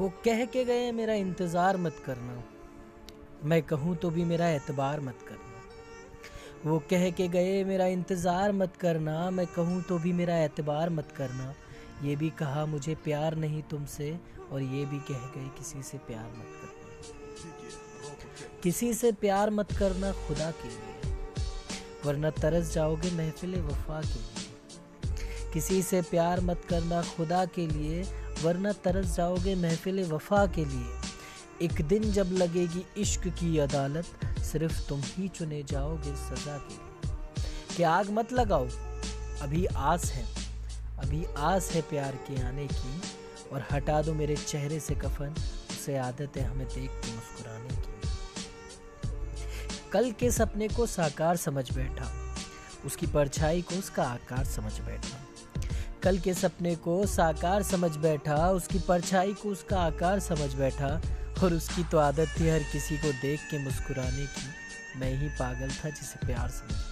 वो कह के गए, मेरा इंतज़ार मत करना। मैं कहूँ तो भी मेरा एतबार मत करना। वो कह के गए, मेरा इंतज़ार मत करना। मैं कहूँ तो भी मेरा एतबार मत करना। ये भी कहा, मुझे प्यार नहीं तुमसे। और ये भी कह गए, किसी से प्यार मत करना। किसी से प्यार मत करना खुदा के लिए, वरना तरस जाओगे महफिल वफा के लिए। किसी से प्यार मत करना खुदा के लिए, वरना तरस जाओगे महफिल वफा के लिए। एक दिन जब लगेगी इश्क की अदालत, सिर्फ़ तुम ही चुने जाओगे सजा के लिए। कि आग मत लगाओ, अभी आस है। अभी आस है प्यार के आने की, और हटा दो मेरे चेहरे से कफन, उसे आदत है हमें देख के मुस्कुराने की। कल के सपने को साकार समझ बैठा, उसकी परछाई को उसका आकार समझ बैठा। कल के सपने को साकार समझ बैठा, उसकी परछाई को उसका आकार समझ बैठा, और उसकी तो आदत थी हर किसी को देख के मुस्कुराने की। मैं ही पागल था जिसे प्यार समझ